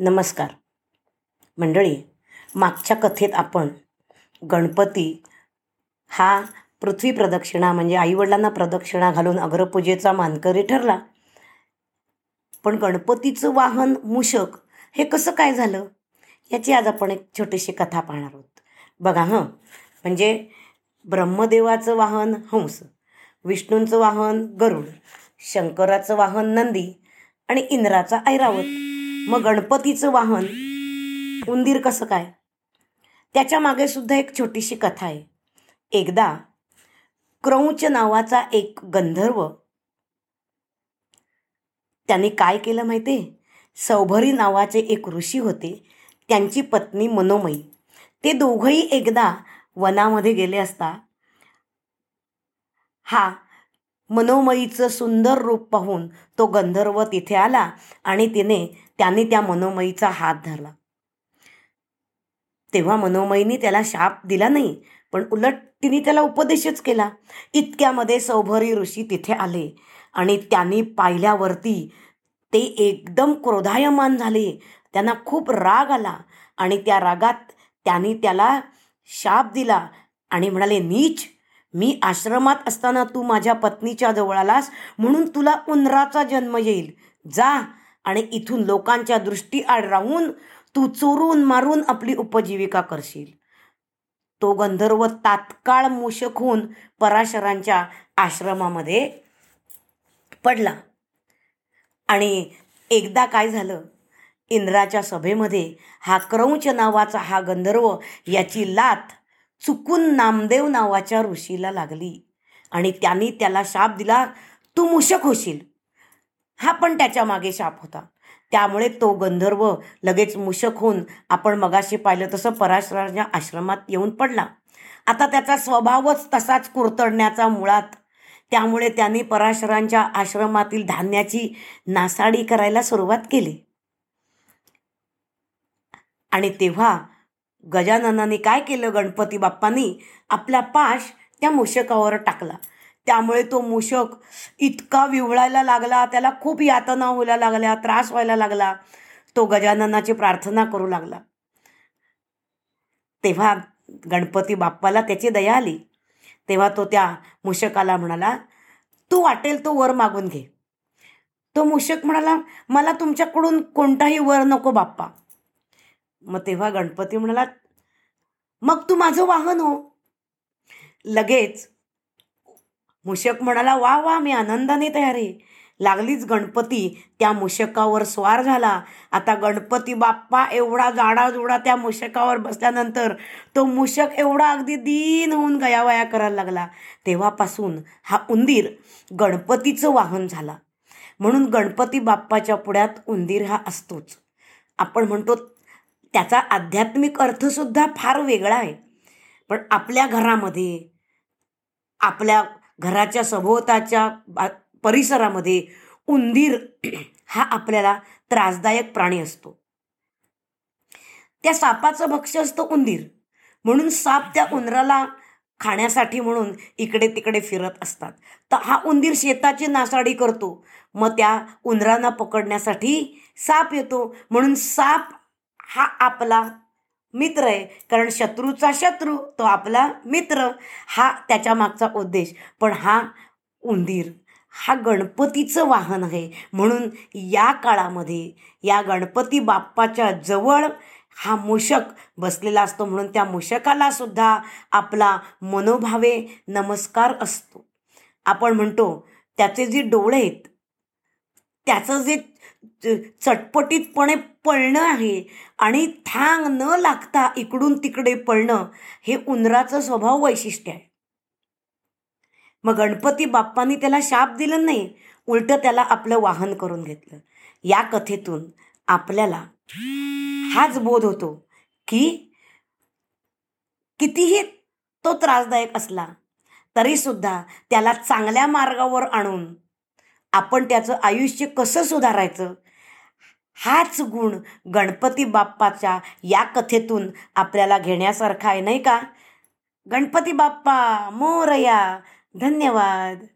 नमस्कार. मंडळी मागच्या कथेत आपण गणपती हा पृथ्वी प्रदक्षिणा म्हणजे आईवडिलांना प्रदक्षिणा घालून अग्रपूजेचा मानकरी ठरला. पण गणपतीचं वाहन मूषक हे कसं काय झालं? याची आज आपण एक छोटीशी कथा पाहणार आहोत. बघा हं. म्हणजे ब्रह्मदेवाचं वाहन हंस विष्णूंचं वाहन गरुड शंकराचं वाहन नंदी आणि इंद्राचा ऐरावत. मग गणपतीचं वाहन उंदीर कसं काय? त्याच्यामागे सुद्धा एक छोटीशी कथा आहे. एकदा क्रौंच नावाचा एक गंधर्व त्यांनी काय केलं माहिती आहे सौभरी नावाचे एक ऋषी होते त्यांची पत्नी मनोमयी. ते दोघंही एकदा वनामध्ये गेले असता हा मनोमयीचं सुंदर रूप पाहून तो गंधर्व तिथे आला आणि तिने त्यांनी त्या मनोमयीचा हात धरला. तेव्हा मनोमयीने त्याला शाप दिला नाही पण उलट तिने त्याला उपदेशच केला. इतक्यामध्ये सौभरी ऋषी तिथे आले आणि त्यांनी पाहिल्यावरती ते एकदम क्रोधायमान झाले. त्यांना खूप राग आला आणि त्या रागात त्यांनी त्याला शाप दिला आणि म्हणाले नीच मी आश्रमात असताना तू माझ्या पत्नीच्या जवळ आलास म्हणून तुला उंदराचा जन्म येईल. जा आणि इथून लोकांच्या दृष्टी आड राहून तू चोरून मारून आपली उपजीविका करशील. तो गंधर्व तात्काळ मूषक होऊन पराशरांच्या आश्रमामध्ये पडला. आणि एकदा काय झालं? इंद्राच्या सभेमध्ये हा क्रौंच नावाचा हा गंधर्व याची लाथ चुकून नामदेव नावाच्या ऋषीला लागली. आणि त्यांनी त्याला शाप दिला तू मूषक होशील. हा पण त्याच्यामागे शाप होता. त्यामुळे तो गंधर्व लगेच मूषक होऊन आपण मगाशी पाहिलं तसं पराशराच्या आश्रमात येऊन पडला. आता त्याचा स्वभावच तसाच कुरतडण्याचा मुळात. त्यामुळे त्यांनी पराशरांच्या आश्रमातील धान्याची नासाडी करायला सुरुवात केली. आणि तेव्हा गजाननाने काय केलं गणपती बाप्पांनी? आपला पाश त्या मूषकावर टाकला. त्यामुळे तो मूषक इतका विवळायला लागला त्याला खूप यातना व्हायला लागल्या त्रास व्हायला लागला. तो गजाननाची प्रार्थना करू लागला. तेव्हा गणपती बाप्पाला त्याची दया आली. तेव्हा तो त्या मूषकाला म्हणाला तू वाटेल तो वर मागून घे. तो मूषक म्हणाला मला तुमच्याकडून कोणताही वर नको बाप्पा. मग तेव्हा गणपती म्हणाला मग तू माझं वाहन हो. लगेच मूषक म्हणाला वा वा मी आनंदाने तयार आहे. लागलीच गणपती त्या मूषकावर स्वार झाला. आता गणपती बाप्पा एवढा जाडाजुडा त्या मूषकावर बसल्यानंतर तो मूषक एवढा अगदी दीन होऊन गयावया करायला लागला. तेव्हापासून हा उंदीर गणपतीचं वाहन झाला. म्हणून गणपती बाप्पाच्या पुढ्यात उंदीर हा असतोच. आपण म्हणतो त्याचा आध्यात्मिक अर्थसुद्धा फार वेगळा आहे. पण आपल्या घरामध्ये आपल्या घराच्या सभोवताच्या परिसरामध्ये उंदीर हा आपल्याला त्रासदायक प्राणी असतो. त्या सापाचं भक्ष्य असतं उंदीर. म्हणून साप त्या उंदराला खाण्यासाठी म्हणून इकडे तिकडे फिरत असतात. तर हा उंदीर शेताची नासाडी करतो. मग त्या उंदरांना पकडण्यासाठी साप येतो. म्हणून साप हा आपला मित्र आहे. कारण शत्रूचा शत्रू तो आपला मित्र. हा त्याच्या मागचा उद्देश. पण हा उंदीर हा गणपतीचं वाहन आहे. म्हणून या काळामध्ये या गणपती बाप्पाच्या जवळ हा मूषक बसलेला असतो. म्हणून त्या मूषकाला सुद्धा आपला मनोभावे नमस्कार असतो. आपण म्हणतो त्याचे जे डोळे आहेत त्याचं जे चटपटीतपणे पळणं आहे आणि थांग न लागता इकडून तिकडे पळणं हे उंदराचं स्वभाव वैशिष्ट्य आहे. मग गणपती बाप्पांनी त्याला शाप दिलं नाही उलट त्याला आपलं वाहन करून घेतलं. या कथेतून आपल्याला हाच बोध होतो की कितीही तो त्रासदायक असला तरीसुद्धा त्याला चांगल्या मार्गावर आणून आपण त्याचं आयुष्य कसं सुधारायचं? हाच गुण गणपती बाप्पाच्या या कथेतून आपल्याला घेण्यासारखा आहे नाही का? गणपती बाप्पा मोरया धन्यवाद.